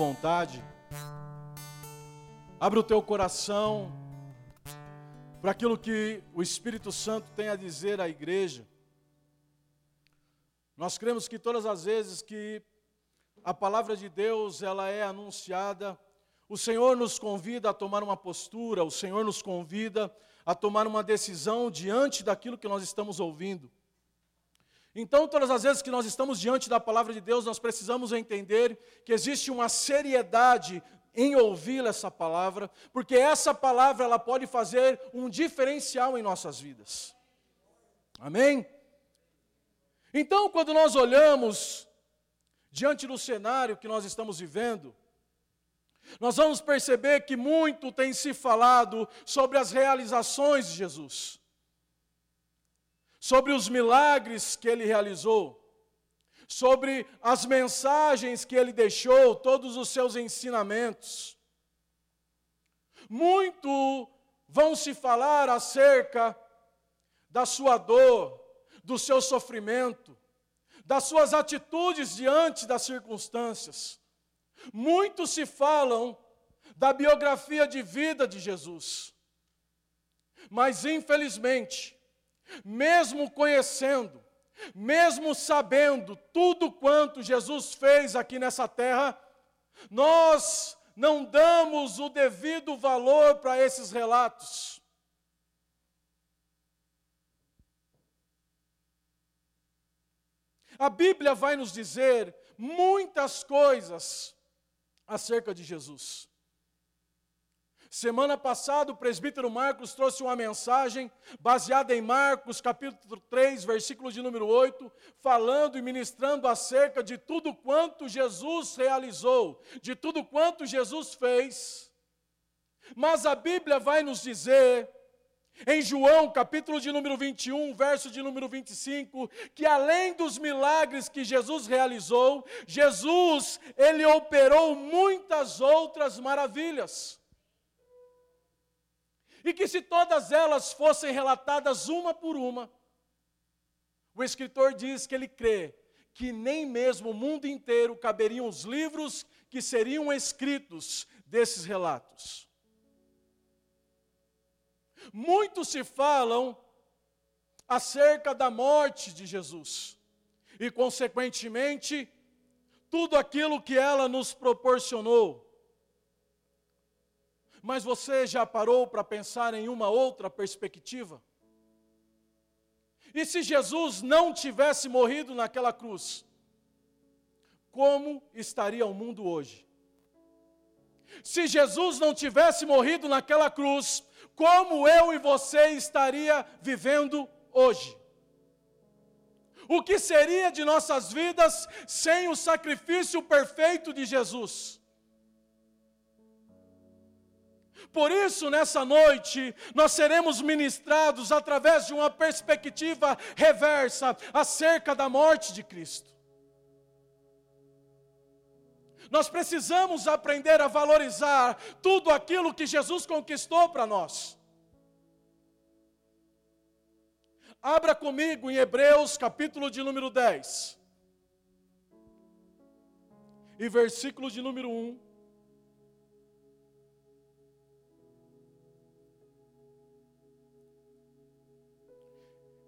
vontade. Abra o teu coração para aquilo que o Espírito Santo tem a dizer à igreja. Nós cremos que todas as vezes que a palavra de Deus ela é anunciada, o Senhor nos convida a tomar uma postura, o Senhor nos convida a tomar uma decisão diante daquilo que nós estamos ouvindo. Então, todas as vezes que nós estamos diante da palavra de Deus, nós precisamos entender que existe uma seriedade em ouvir essa palavra, porque essa palavra ela pode fazer um diferencial em nossas vidas. Amém? Então, quando nós olhamos diante do cenário que nós estamos vivendo, nós vamos perceber que muito tem se falado sobre as realizações de Jesus sobre os milagres que ele realizou, sobre as mensagens que ele deixou, todos os seus ensinamentos. Muito vão se falar acerca da sua dor, do seu sofrimento, das suas atitudes diante das circunstâncias. Muito se falam da biografia de vida de Jesus. Mas, infelizmente, mesmo conhecendo, mesmo sabendo tudo quanto Jesus fez aqui nessa terra, nós não damos o devido valor para esses relatos. A Bíblia vai nos dizer muitas coisas acerca de Jesus. Semana passada, o presbítero Marcos trouxe uma mensagem baseada em Marcos, capítulo 3, versículo de número 8, falando e ministrando acerca de tudo quanto Jesus realizou, de tudo quanto Jesus fez. Mas a Bíblia vai nos dizer, em João, capítulo de número 21, verso de número 25, que além dos milagres que Jesus realizou, Jesus, ele operou muitas outras maravilhas e que se todas elas fossem relatadas uma por uma, o escritor diz que ele crê que nem mesmo o mundo inteiro caberiam os livros que seriam escritos desses relatos. Muitos se falam acerca da morte de Jesus e, consequentemente, tudo aquilo que ela nos proporcionou. Mas você já parou para pensar em uma outra perspectiva? E se Jesus não tivesse morrido naquela cruz, como estaria o mundo hoje? Se Jesus não tivesse morrido naquela cruz, como eu e você estaria vivendo hoje? O que seria de nossas vidas sem o sacrifício perfeito de Jesus? Por isso, nessa noite, nós seremos ministrados através de uma perspectiva reversa acerca da morte de Cristo. Nós precisamos aprender a valorizar tudo aquilo que Jesus conquistou para nós. Abra comigo em Hebreus, capítulo de número 10. E versículo de número 1.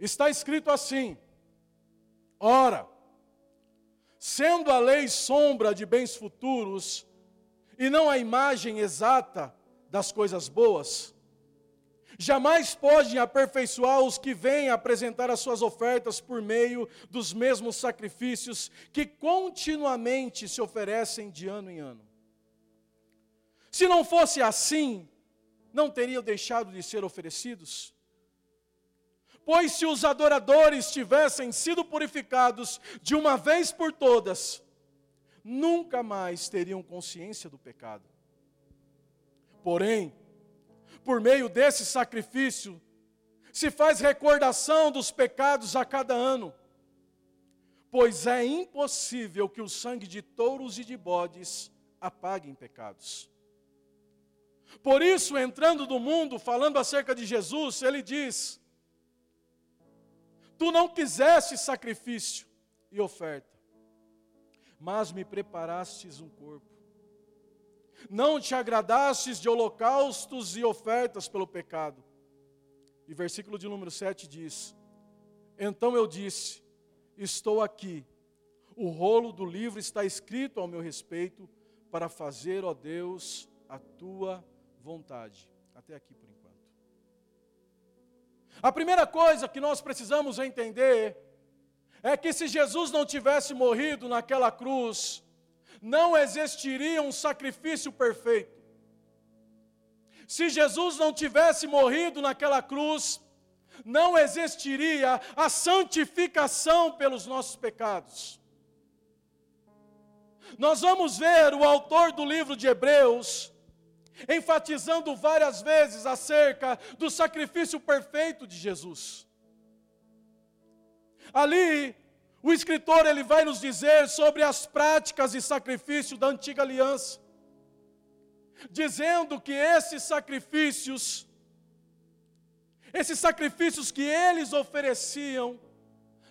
Está escrito assim: Ora, sendo a lei sombra de bens futuros, e não a imagem exata das coisas boas, jamais podem aperfeiçoar os que vêm apresentar as suas ofertas por meio dos mesmos sacrifícios que continuamente se oferecem de ano em ano. Se não fosse assim, não teriam deixado de ser oferecidos? Pois se os adoradores tivessem sido purificados de uma vez por todas, nunca mais teriam consciência do pecado. Porém, por meio desse sacrifício, se faz recordação dos pecados a cada ano, pois é impossível que o sangue de touros e de bodes apaguem pecados. Por isso, entrando do mundo, falando acerca de Jesus, ele diz: Tu não quiseste sacrifício e oferta, mas me preparastes um corpo. não te agradastes de holocaustos e ofertas pelo pecado. E versículo de número 7 diz: Então eu disse: Estou aqui, o rolo do livro está escrito ao meu respeito, para fazer, ó Deus, a tua vontade. Até aqui por. A primeira coisa que nós precisamos entender é que se Jesus não tivesse morrido naquela cruz, não existiria um sacrifício perfeito. Se Jesus não tivesse morrido naquela cruz, não existiria a santificação pelos nossos pecados. Nós vamos ver o autor do livro de Hebreus enfatizando várias vezes acerca do sacrifício perfeito de Jesus. Ali, o escritor ele vai nos dizer sobre as práticas e sacrifício da antiga aliança, dizendo que esses sacrifícios, esses sacrifícios que eles ofereciam,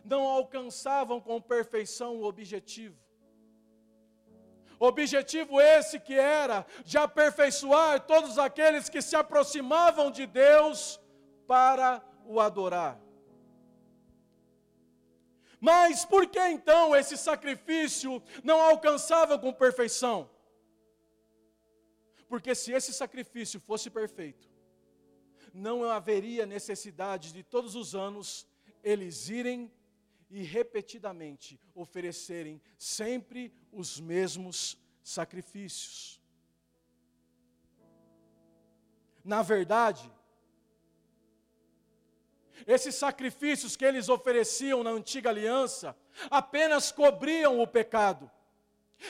não alcançavam com perfeição o objetivo. Objetivo esse que era de aperfeiçoar todos aqueles que se aproximavam de Deus para o adorar. Mas por que então esse sacrifício não alcançava com perfeição? Porque se esse sacrifício fosse perfeito, não haveria necessidade de todos os anos eles irem e repetidamente oferecerem sempre os mesmos sacrifícios. Na verdade, esses sacrifícios que eles ofereciam na antiga aliança apenas cobriam o pecado.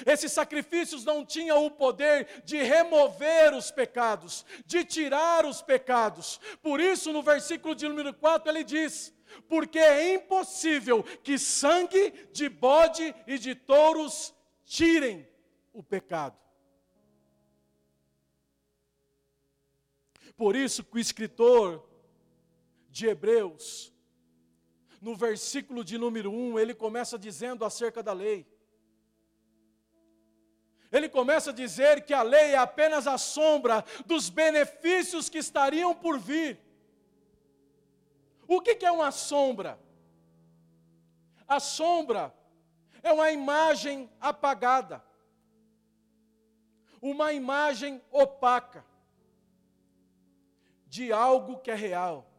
Esses sacrifícios não tinham o poder de remover os pecados, de tirar os pecados. Por isso, no versículo de número 4, ele diz: porque é impossível que sangue de bode e de touros tirem o pecado. Por isso que o escritor de Hebreus, no versículo de número 1, ele começa dizendo acerca da lei. Ele começa a dizer que a lei é apenas a sombra dos benefícios que estariam por vir. O que, é uma sombra? A sombra é uma imagem apagada, uma imagem opaca de algo que é real,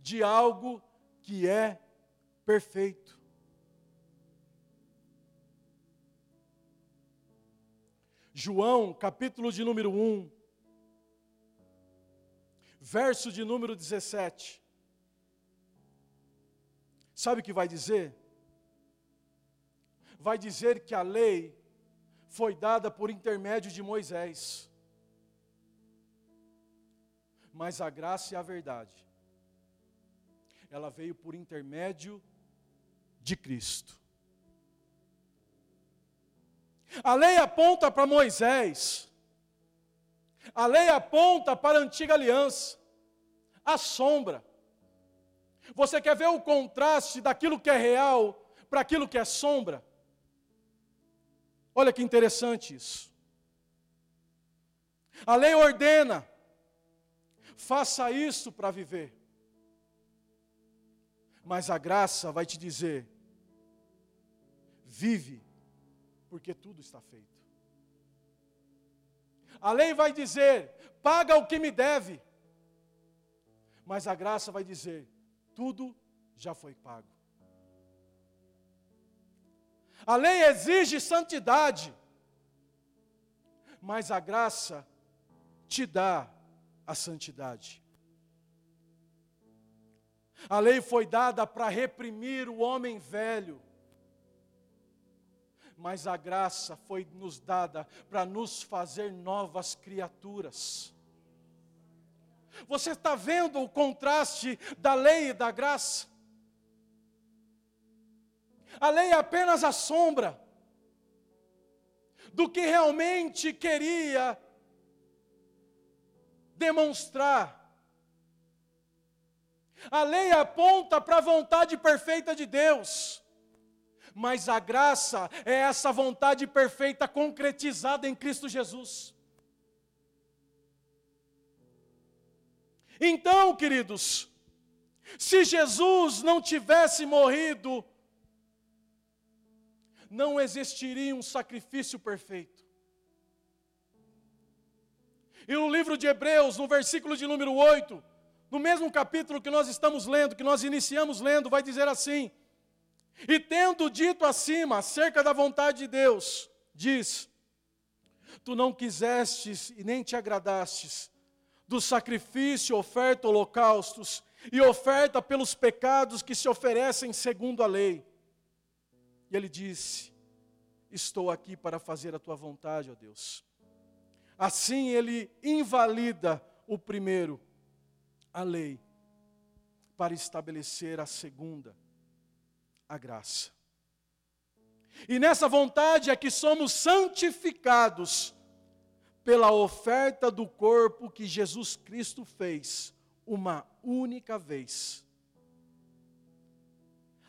de algo que é perfeito. João, capítulo de número 1, verso de número 17. Sabe o que vai dizer? Vai dizer que a lei foi dada por intermédio de Moisés. Mas a graça e a verdade, ela veio por intermédio de Cristo. A lei aponta para Moisés, a lei aponta para a antiga aliança, a sombra. Você quer ver o contraste daquilo que é real para aquilo que é sombra? Olha que interessante isso. A lei ordena, faça isso para viver. Mas a graça vai te dizer, vive, porque tudo está feito. A lei vai dizer, paga o que me deve. Mas a graça vai dizer, tudo já foi pago. A lei exige santidade, mas a graça te dá a santidade. A lei foi dada para reprimir o homem velho, mas a graça foi nos dada para nos fazer novas criaturas. Você está vendo o contraste da lei e da graça? A lei é apenas a sombra do que realmente queria demonstrar. A lei aponta para a vontade perfeita de Deus, mas a graça é essa vontade perfeita concretizada em Cristo Jesus. Então, queridos, se Jesus não tivesse morrido não existiria um sacrifício perfeito. E no livro de Hebreus, no versículo de número 8, no mesmo capítulo que nós estamos lendo, que nós iniciamos lendo, vai dizer assim: E tendo dito acima acerca da vontade de Deus, diz: Tu não quisestes e nem te agradastes do sacrifício, oferta, holocaustos e oferta pelos pecados que se oferecem segundo a lei. E ele disse: Estou aqui para fazer a tua vontade, ó Deus. Assim ele invalida o primeiro, a lei, para estabelecer a segunda, a graça. E nessa vontade é que somos santificados pela oferta do corpo que Jesus Cristo fez uma única vez.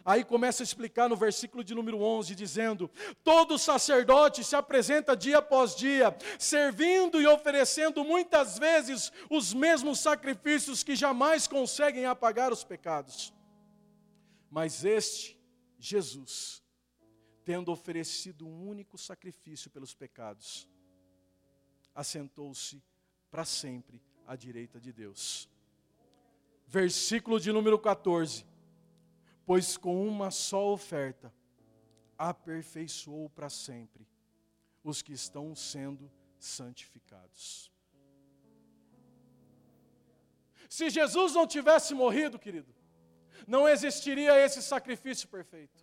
Aí começa a explicar no versículo de número 11, dizendo: Todo sacerdote se apresenta dia após dia, servindo e oferecendo muitas vezes os mesmos sacrifícios que jamais conseguem apagar os pecados. Mas este, Jesus, tendo oferecido um único sacrifício pelos pecados, assentou-se para sempre à direita de Deus. Versículo de número 14. Pois com uma só oferta aperfeiçoou para sempre os que estão sendo santificados. Se Jesus não tivesse morrido, querido, não existiria esse sacrifício perfeito.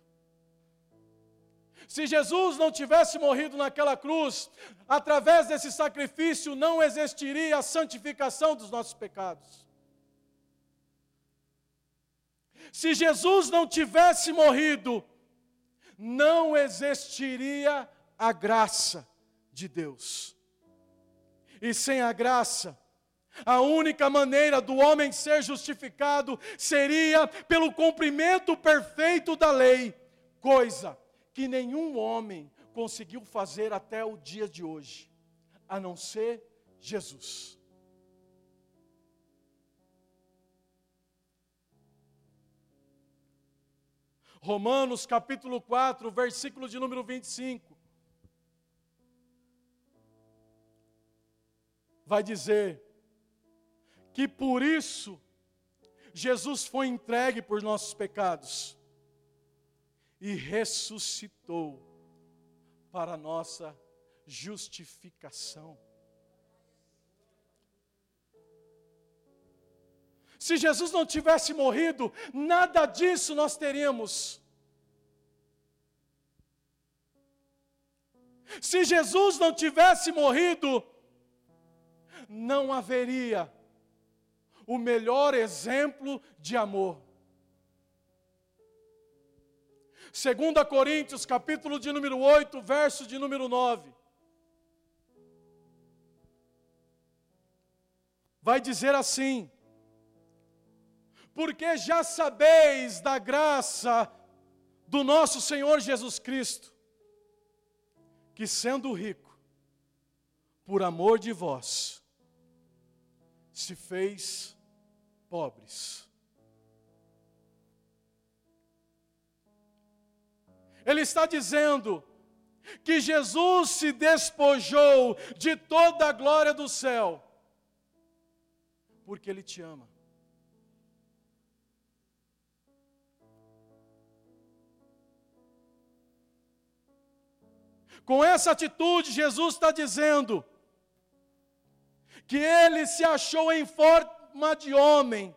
Se Jesus não tivesse morrido naquela cruz, através desse sacrifício não existiria a santificação dos nossos pecados. Se Jesus não tivesse morrido, não existiria a graça de Deus. E sem a graça, a única maneira do homem ser justificado seria pelo cumprimento perfeito da lei, coisa que nenhum homem conseguiu fazer até o dia de hoje, a não ser Jesus. Romanos capítulo 4, versículo de número 25. Vai dizer que por isso Jesus foi entregue por nossos pecados e ressuscitou para nossa justificação. Se Jesus não tivesse morrido, nada disso nós teríamos. Se Jesus não tivesse morrido, não haveria o melhor exemplo de amor. 2 Coríntios, capítulo de número 8, verso de número 9. Vai dizer assim: Porque já sabeis da graça do nosso Senhor Jesus Cristo, que sendo rico, por amor de vós, se fez pobres Ele está dizendo que Jesus se despojou de toda a glória do céu, porque Ele te ama. Com essa atitude, Jesus está dizendo que ele se achou em forma de homem,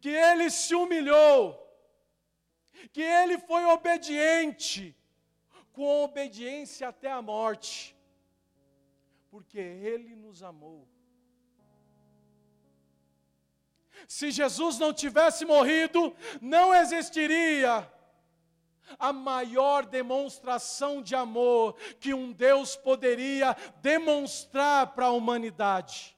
que ele se humilhou, que ele foi obediente, com obediência até a morte, porque ele nos amou. Se Jesus não tivesse morrido, não existiria a maior demonstração de amor que um Deus poderia demonstrar para a humanidade.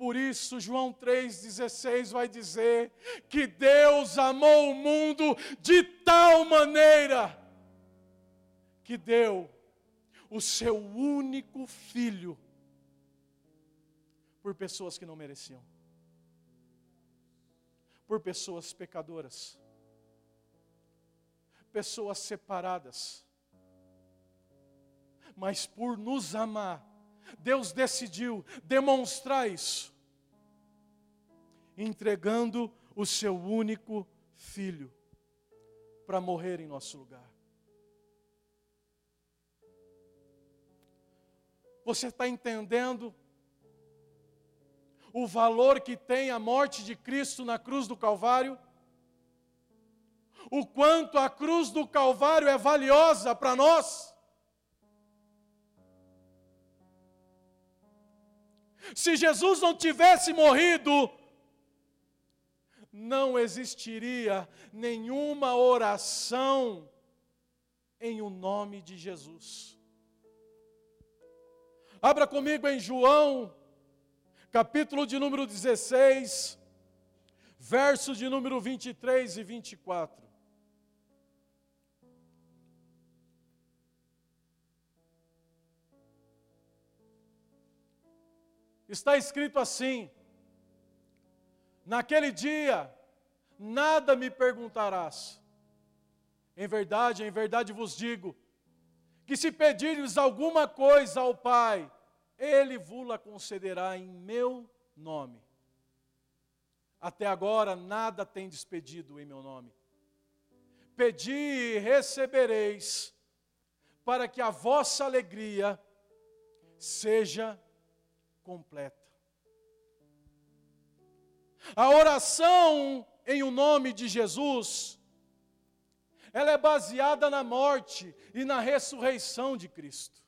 Por isso, João 3,16 vai dizer que Deus amou o mundo de tal maneira que deu o seu único filho por pessoas que não mereciam, por pessoas pecadoras, pessoas separadas, mas por nos amar, Deus decidiu demonstrar isso, entregando o seu único filho para morrer em nosso lugar. Você está entendendo o valor que tem a morte de Cristo na cruz do Calvário? O quanto a cruz do Calvário é valiosa para nós? Se Jesus não tivesse morrido, não existiria nenhuma oração em o nome de Jesus. Abra comigo em João, capítulo de número 16, versos de número 23 e 24. Está escrito assim: Naquele dia, nada me perguntarás. Em verdade, em verdade vos digo, que se pedires alguma coisa ao Pai, Ele vos-la concederá em meu nome. Até agora nada tem despedido em meu nome. Pedi e recebereis, para que a vossa alegria seja completa. A oração em o nome de Jesus ela é baseada na morte e na ressurreição de Cristo.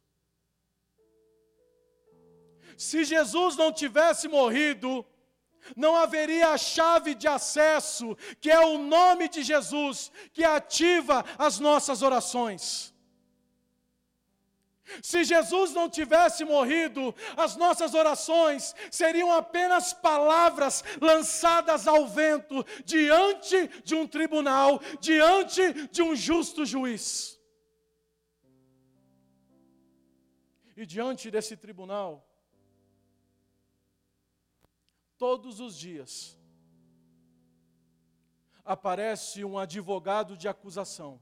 Se Jesus não tivesse morrido, não haveria a chave de acesso, que é o nome de Jesus, que ativa as nossas orações. Se Jesus não tivesse morrido, as nossas orações seriam apenas palavras lançadas ao vento diante de um tribunal, diante de um justo juiz. E diante desse tribunal, todos os dias, aparece um advogado de acusação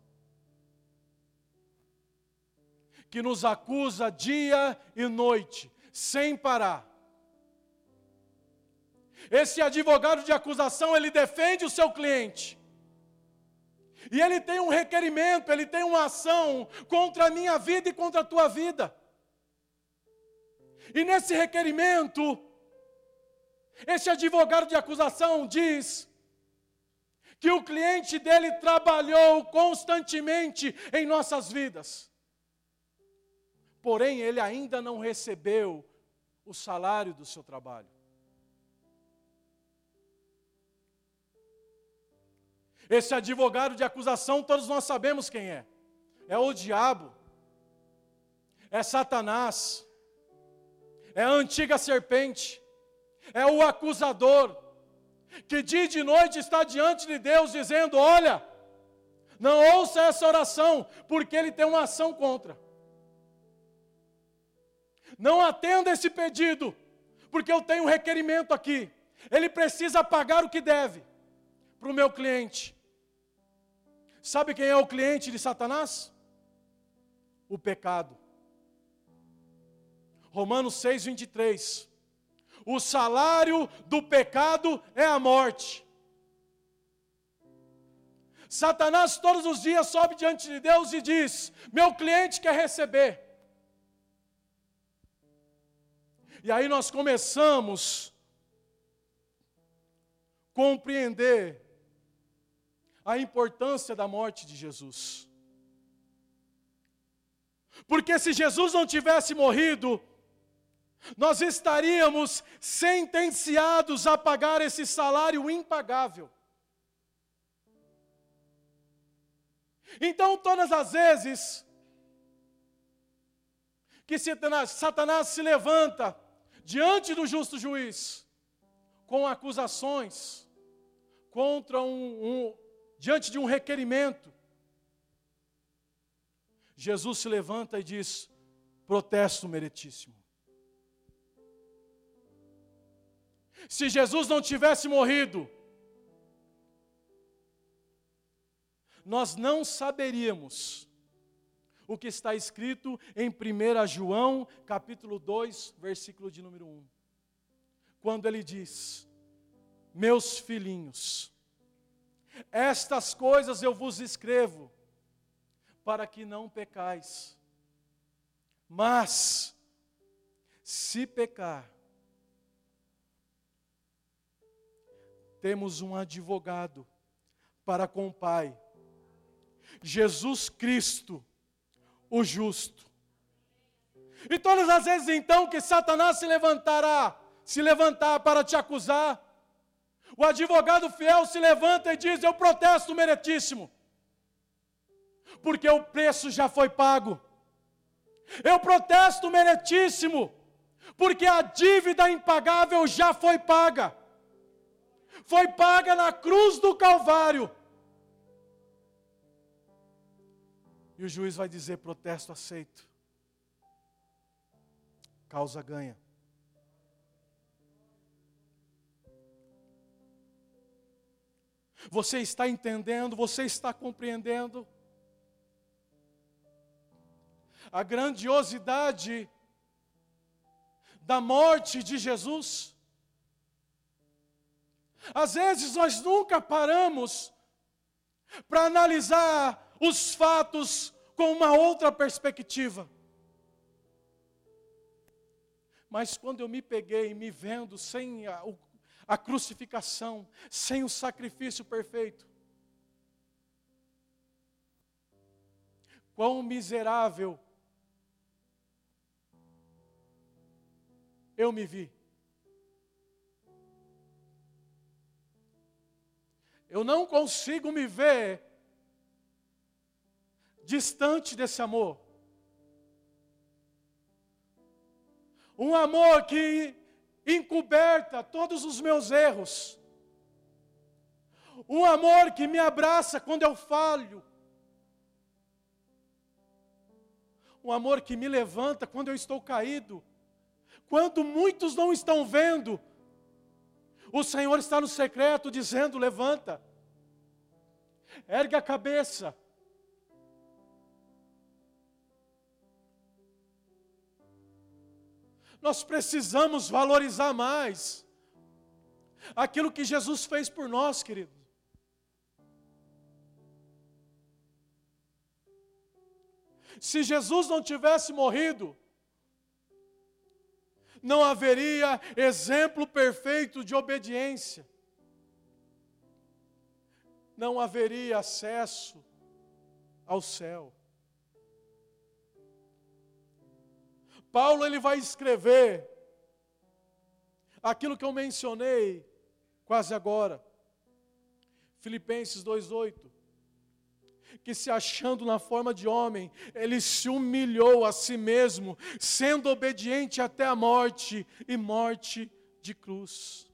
que nos acusa dia e noite, sem parar. Esse advogado de acusação, ele defende o seu cliente. E ele tem um requerimento, ele tem uma ação contra a minha vida e contra a tua vida. E nesse requerimento, esse advogado de acusação diz que o cliente dele trabalhou constantemente em nossas vidas porém ele ainda não recebeu o salário do seu trabalho. Esse advogado de acusação, todos nós sabemos quem é. É o diabo, é Satanás, é a antiga serpente, é o acusador, que dia e de noite está diante de Deus dizendo: Olha, não ouça essa oração, porque ele tem uma ação contra não atenda esse pedido, porque eu tenho um requerimento aqui. Ele precisa pagar o que deve para o meu cliente. Sabe quem é o cliente de Satanás? O pecado. Romanos 6, 23. O salário do pecado é a morte. Satanás todos os dias sobe diante de Deus e diz: Meu cliente quer receber. E aí nós começamos a compreender a importância da morte de Jesus. Porque se Jesus não tivesse morrido, nós estaríamos sentenciados a pagar esse salário impagável. Então, todas as vezes que Satanás se levanta diante do justo juiz, com acusações, contra um, um diante de um requerimento. Jesus se levanta e diz: protesto meritíssimo. Se Jesus não tivesse morrido, nós não saberíamos o que está escrito em 1 João, capítulo 2, versículo de número 1. Quando ele diz: Meus filhinhos, estas coisas eu vos escrevo, para que não pecais. Mas, se pecar, temos um advogado para com o Pai, Jesus Cristo, o justo. E todas as vezes então que Satanás se levantará, se levantar para te acusar, o advogado fiel se levanta e diz: Eu protesto meritíssimo, porque o preço já foi pago. Eu protesto meritíssimo, porque a dívida impagável já foi paga. Foi paga na cruz do Calvário. E o juiz vai dizer: protesto aceito. Causa ganha. Você está entendendo, você está compreendendo a grandiosidade da morte de Jesus? Às vezes nós nunca paramos para analisar os fatos com uma outra perspectiva. Mas quando eu me peguei me vendo sem a, a crucificação, sem o sacrifício perfeito, quão miserável eu me vi. Eu não consigo me ver distante desse amor. Um amor que encoberta todos os meus erros. Um amor que me abraça quando eu falho. Um amor que me levanta quando eu estou caído. Quando muitos não estão vendo, o Senhor está no secreto dizendo: levanta, ergue a cabeça, Nós precisamos valorizar mais aquilo que Jesus fez por nós, querido. Se Jesus não tivesse morrido, não haveria exemplo perfeito de obediência, não haveria acesso ao céu. Paulo ele vai escrever aquilo que eu mencionei quase agora. Filipenses 2:8. Que se achando na forma de homem, ele se humilhou a si mesmo, sendo obediente até a morte e morte de cruz.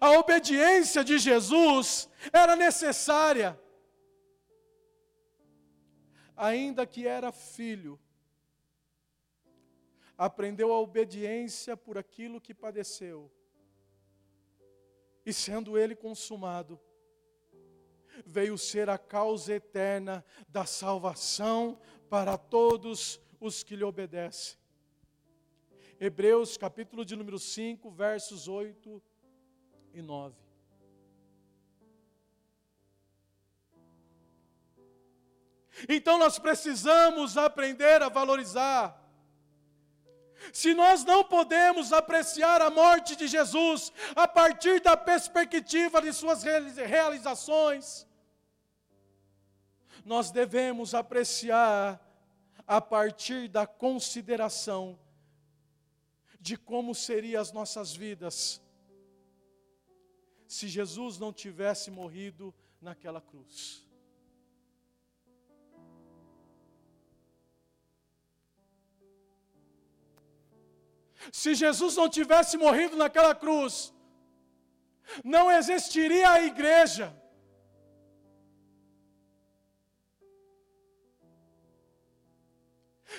A obediência de Jesus era necessária ainda que era filho, aprendeu a obediência por aquilo que padeceu, e sendo ele consumado, veio ser a causa eterna da salvação para todos os que lhe obedecem. Hebreus capítulo de número 5, versos 8 e 9. Então nós precisamos aprender a valorizar. Se nós não podemos apreciar a morte de Jesus a partir da perspectiva de suas realizações, nós devemos apreciar a partir da consideração de como seriam as nossas vidas se Jesus não tivesse morrido naquela cruz. Se Jesus não tivesse morrido naquela cruz, não existiria a igreja.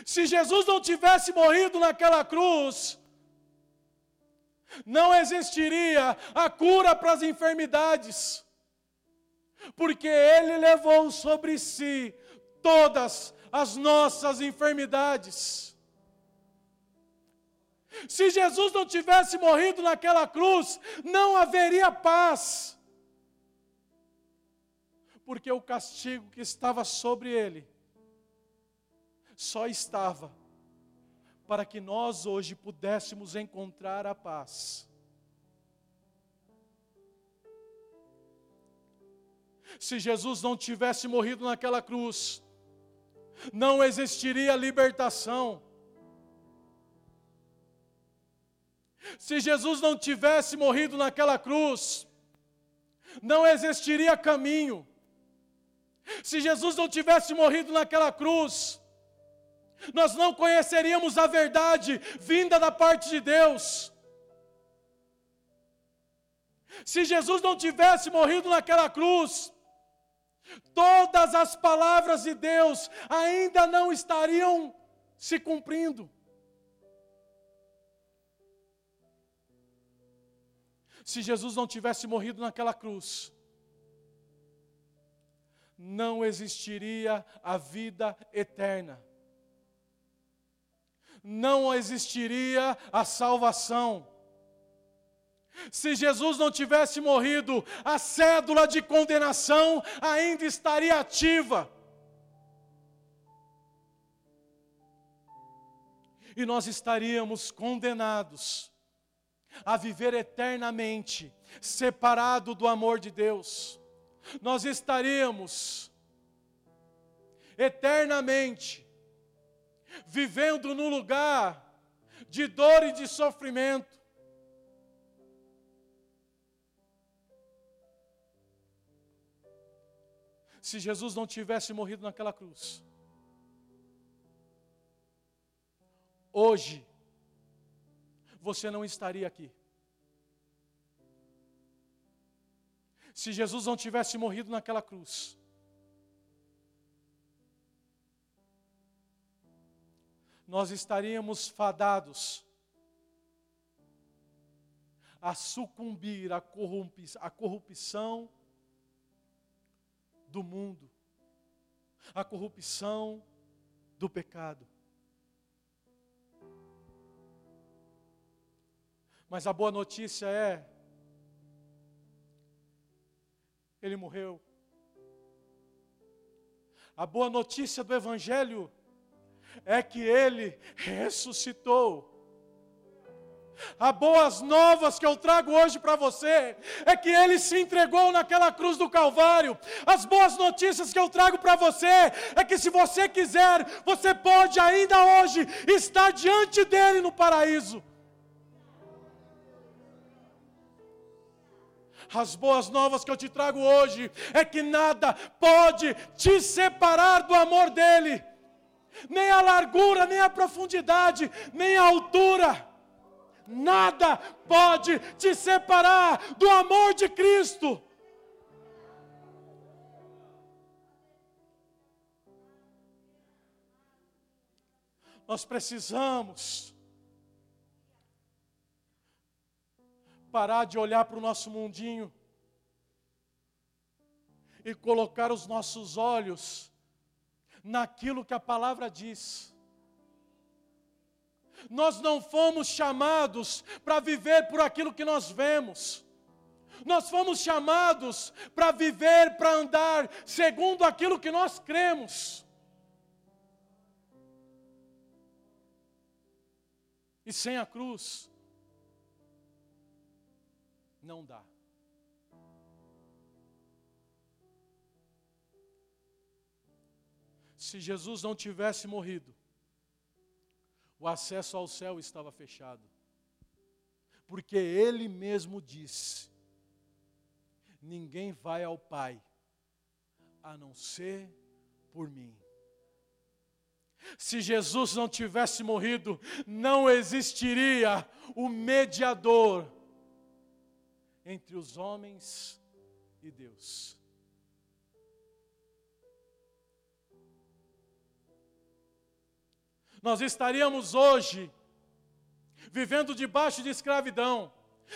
Se Jesus não tivesse morrido naquela cruz, não existiria a cura para as enfermidades, porque Ele levou sobre si todas as nossas enfermidades. Se Jesus não tivesse morrido naquela cruz, não haveria paz, porque o castigo que estava sobre ele só estava para que nós hoje pudéssemos encontrar a paz. Se Jesus não tivesse morrido naquela cruz, não existiria libertação. Se Jesus não tivesse morrido naquela cruz, não existiria caminho. Se Jesus não tivesse morrido naquela cruz, nós não conheceríamos a verdade vinda da parte de Deus. Se Jesus não tivesse morrido naquela cruz, todas as palavras de Deus ainda não estariam se cumprindo. Se Jesus não tivesse morrido naquela cruz, não existiria a vida eterna não existiria a salvação. Se Jesus não tivesse morrido, a cédula de condenação ainda estaria ativa. E nós estaríamos condenados a viver eternamente, separado do amor de Deus. Nós estaríamos eternamente vivendo no lugar de dor e de sofrimento. Se Jesus não tivesse morrido naquela cruz, hoje você não estaria aqui. Se Jesus não tivesse morrido naquela cruz, nós estaríamos fadados a sucumbir à corrupção do mundo, à corrupção do pecado. Mas a boa notícia é: ele morreu. A boa notícia do Evangelho é que ele ressuscitou. As boas novas que eu trago hoje para você é que ele se entregou naquela cruz do Calvário. As boas notícias que eu trago para você é que se você quiser, você pode ainda hoje estar diante dele no paraíso. As boas novas que eu te trago hoje é que nada pode te separar do amor dele nem a largura, nem a profundidade, nem a altura. Nada pode te separar do amor de Cristo. Nós precisamos parar de olhar para o nosso mundinho e colocar os nossos olhos naquilo que a palavra diz. Nós não fomos chamados para viver por aquilo que nós vemos. Nós fomos chamados para viver, para andar segundo aquilo que nós cremos. E sem a cruz, não dá. Se Jesus não tivesse morrido, o acesso ao céu estava fechado. Porque ele mesmo disse: Ninguém vai ao Pai a não ser por mim. Se Jesus não tivesse morrido, não existiria o mediador entre os homens e Deus. Nós estaríamos hoje vivendo debaixo de escravidão.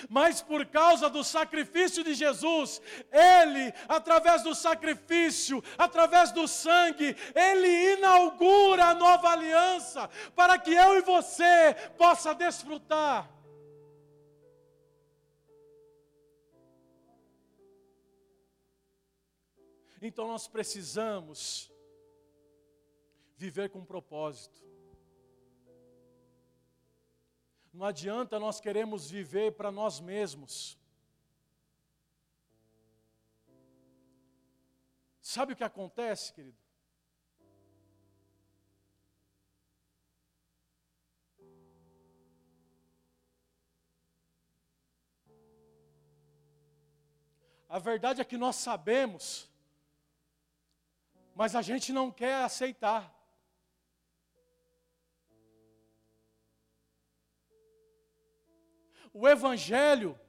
Mas por causa do sacrifício de Jesus, Ele, através do sacrifício, através do sangue, Ele inaugura a nova aliança, para que eu e você possa desfrutar. Então nós precisamos viver com propósito. Não adianta nós queremos viver para nós mesmos. Sabe o que acontece, querido? A verdade é que nós sabemos, mas a gente não quer aceitar. O Evangelho,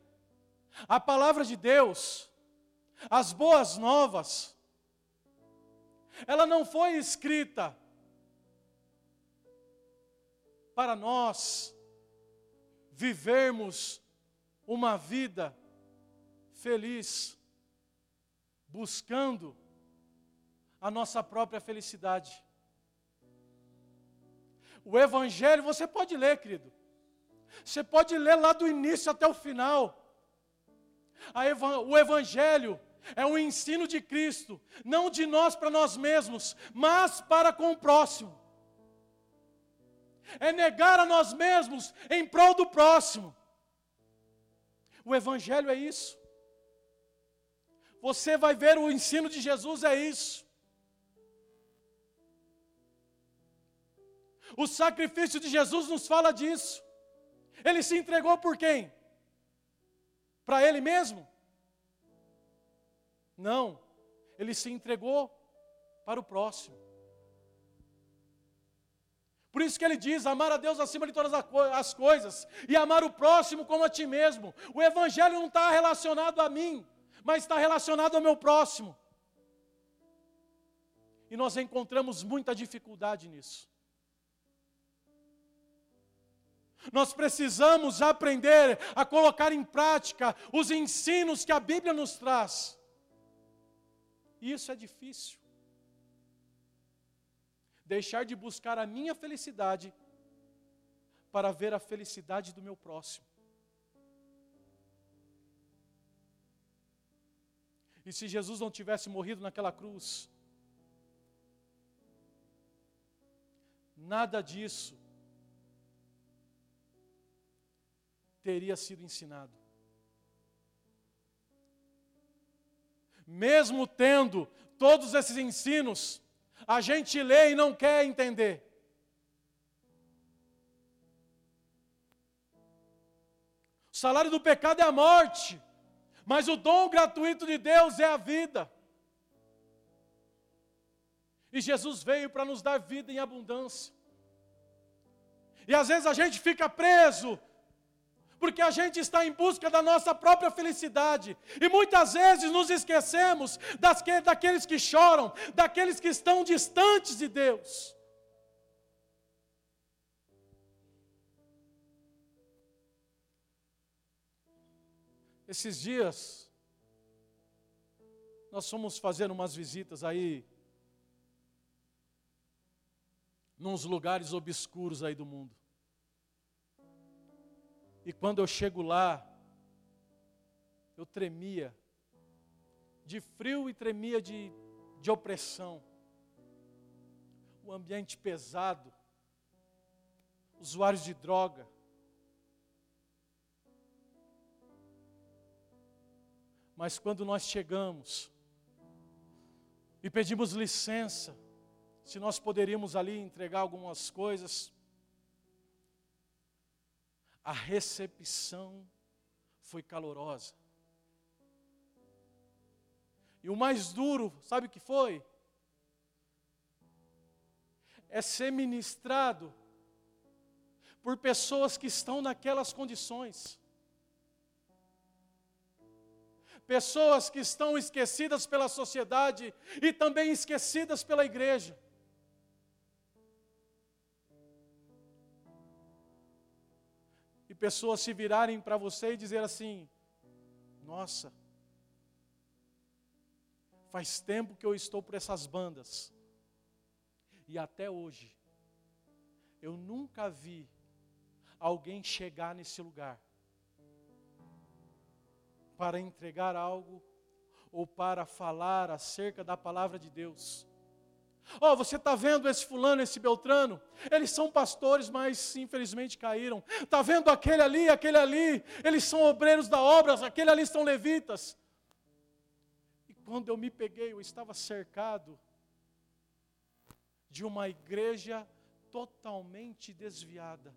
a palavra de Deus, as boas novas, ela não foi escrita para nós vivermos uma vida feliz, buscando a nossa própria felicidade. O Evangelho, você pode ler, querido. Você pode ler lá do início até o final. o Evangelho é o ensino de Cristo, não de nós para nós mesmos, mas para com o próximo. É negar a nós mesmos em prol do próximo. O Evangelho é isso. Você vai ver o ensino de Jesus é isso. O sacrifício de Jesus nos fala disso. Ele se entregou por quem? Para ele mesmo? Não, ele se entregou para o próximo. Por isso que ele diz: amar a Deus acima de todas as coisas e amar o próximo como a ti mesmo. O Evangelho não está relacionado a mim, mas está relacionado ao meu próximo. E nós encontramos muita dificuldade nisso. Nós precisamos aprender a colocar em prática os ensinos que a Bíblia nos traz. E isso é difícil. Deixar de buscar a minha felicidade para ver a felicidade do meu próximo. E se Jesus não tivesse morrido naquela cruz, nada disso teria sido ensinado. Mesmo tendo todos esses ensinos, a gente lê e não quer entender. O salário do pecado é a morte, mas o dom gratuito de Deus é a vida. E Jesus veio para nos dar vida em abundância. E às vezes a gente fica preso porque a gente está em busca da nossa própria felicidade. E muitas vezes nos esquecemos das que, daqueles que choram, daqueles que estão distantes de Deus. Esses dias, nós fomos fazer umas visitas aí, nos lugares obscuros aí do mundo. E quando eu chego lá, eu tremia, de frio e tremia de, de opressão. O ambiente pesado, usuários de droga. Mas quando nós chegamos e pedimos licença, se nós poderíamos ali entregar algumas coisas, a recepção foi calorosa. E o mais duro, sabe o que foi? É ser ministrado por pessoas que estão naquelas condições. Pessoas que estão esquecidas pela sociedade e também esquecidas pela igreja. Pessoas se virarem para você e dizer assim: Nossa, faz tempo que eu estou por essas bandas, e até hoje, eu nunca vi alguém chegar nesse lugar para entregar algo ou para falar acerca da palavra de Deus. Oh, você está vendo esse fulano, esse Beltrano? Eles são pastores, mas infelizmente caíram. Está vendo aquele ali, aquele ali? Eles são obreiros da obra, aquele ali são levitas. E quando eu me peguei, eu estava cercado de uma igreja totalmente desviada.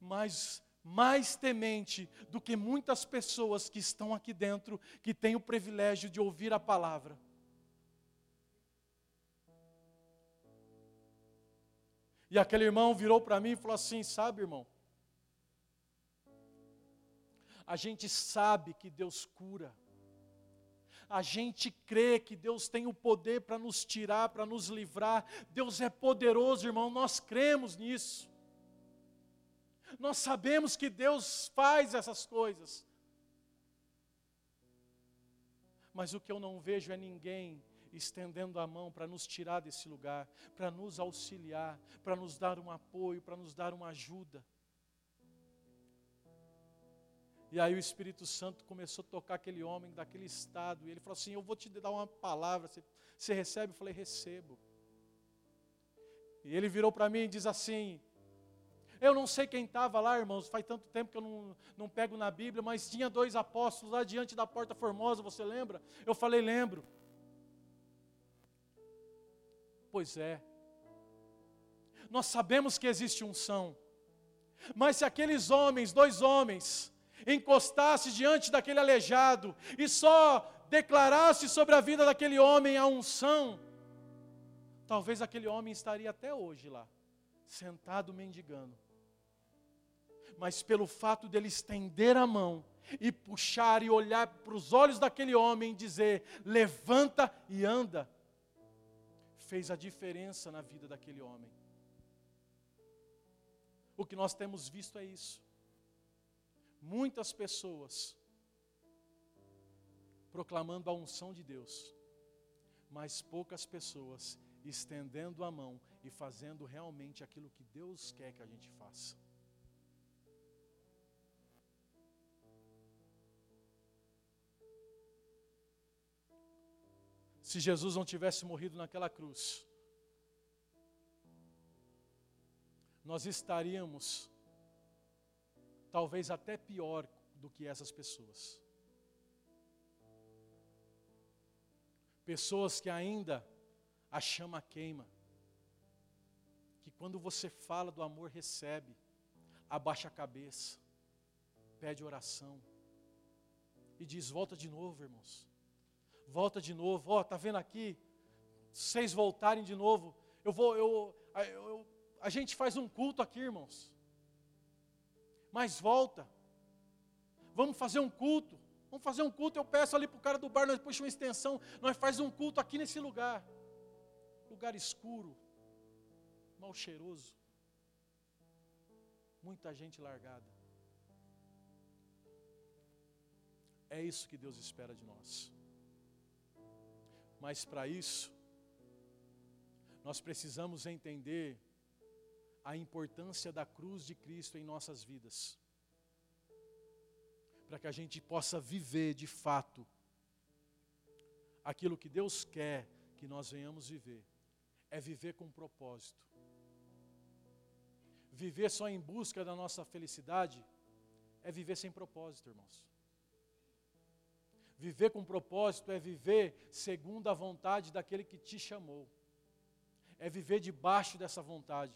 Mas mais temente do que muitas pessoas que estão aqui dentro, que têm o privilégio de ouvir a palavra. E aquele irmão virou para mim e falou assim: Sabe, irmão, a gente sabe que Deus cura, a gente crê que Deus tem o poder para nos tirar, para nos livrar, Deus é poderoso, irmão, nós cremos nisso. Nós sabemos que Deus faz essas coisas. Mas o que eu não vejo é ninguém estendendo a mão para nos tirar desse lugar, para nos auxiliar, para nos dar um apoio, para nos dar uma ajuda. E aí o Espírito Santo começou a tocar aquele homem daquele estado, e ele falou assim: Eu vou te dar uma palavra, você, você recebe? Eu falei: Recebo. E ele virou para mim e diz assim: eu não sei quem estava lá, irmãos, faz tanto tempo que eu não, não pego na Bíblia, mas tinha dois apóstolos lá diante da porta formosa, você lembra? Eu falei, lembro. Pois é. Nós sabemos que existe unção. Mas se aqueles homens, dois homens, encostassem diante daquele aleijado e só declarasse sobre a vida daquele homem a unção, talvez aquele homem estaria até hoje lá, sentado mendigando mas pelo fato dele estender a mão e puxar e olhar para os olhos daquele homem e dizer: levanta e anda, fez a diferença na vida daquele homem. O que nós temos visto é isso. Muitas pessoas proclamando a unção de Deus, mas poucas pessoas estendendo a mão e fazendo realmente aquilo que Deus quer que a gente faça. Se Jesus não tivesse morrido naquela cruz, nós estaríamos talvez até pior do que essas pessoas. Pessoas que ainda a chama queima, que quando você fala do amor recebe, abaixa a cabeça, pede oração e diz: volta de novo, irmãos volta de novo. Ó, oh, tá vendo aqui? Vocês voltarem de novo. Eu vou, eu, eu, a gente faz um culto aqui, irmãos. Mas volta. Vamos fazer um culto. Vamos fazer um culto. Eu peço ali para o cara do bar, nós puxamos uma extensão. Nós faz um culto aqui nesse lugar. Lugar escuro, mal cheiroso. Muita gente largada. É isso que Deus espera de nós. Mas para isso, nós precisamos entender a importância da cruz de Cristo em nossas vidas. Para que a gente possa viver de fato aquilo que Deus quer que nós venhamos viver, é viver com propósito. Viver só em busca da nossa felicidade é viver sem propósito, irmãos. Viver com propósito é viver segundo a vontade daquele que te chamou. É viver debaixo dessa vontade.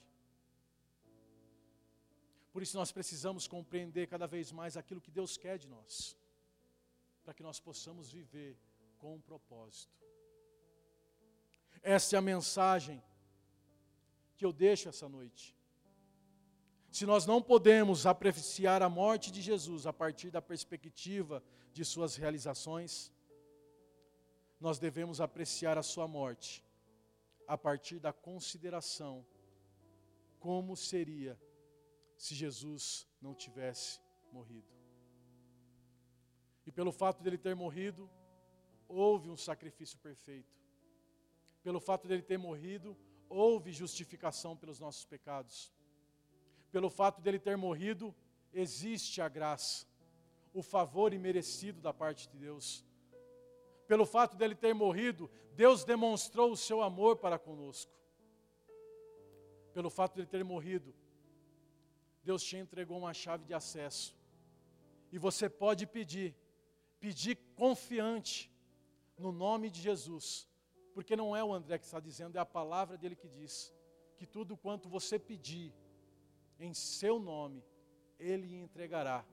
Por isso nós precisamos compreender cada vez mais aquilo que Deus quer de nós, para que nós possamos viver com um propósito. Essa é a mensagem que eu deixo essa noite. Se nós não podemos apreciar a morte de Jesus a partir da perspectiva de suas realizações, nós devemos apreciar a sua morte a partir da consideração como seria se Jesus não tivesse morrido. E pelo fato dele ter morrido, houve um sacrifício perfeito. Pelo fato dele ter morrido, houve justificação pelos nossos pecados. Pelo fato dele ter morrido, existe a graça, o favor imerecido da parte de Deus. Pelo fato dele ter morrido, Deus demonstrou o seu amor para conosco. Pelo fato dele ter morrido, Deus te entregou uma chave de acesso. E você pode pedir, pedir confiante, no nome de Jesus, porque não é o André que está dizendo, é a palavra dele que diz que tudo quanto você pedir em seu nome, ele entregará.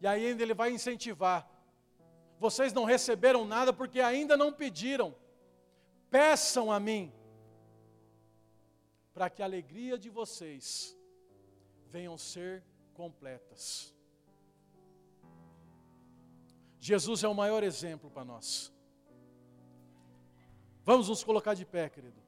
E ainda ele vai incentivar. Vocês não receberam nada porque ainda não pediram. Peçam a mim, para que a alegria de vocês venham ser completas. Jesus é o maior exemplo para nós. Vamos nos colocar de pé, querido.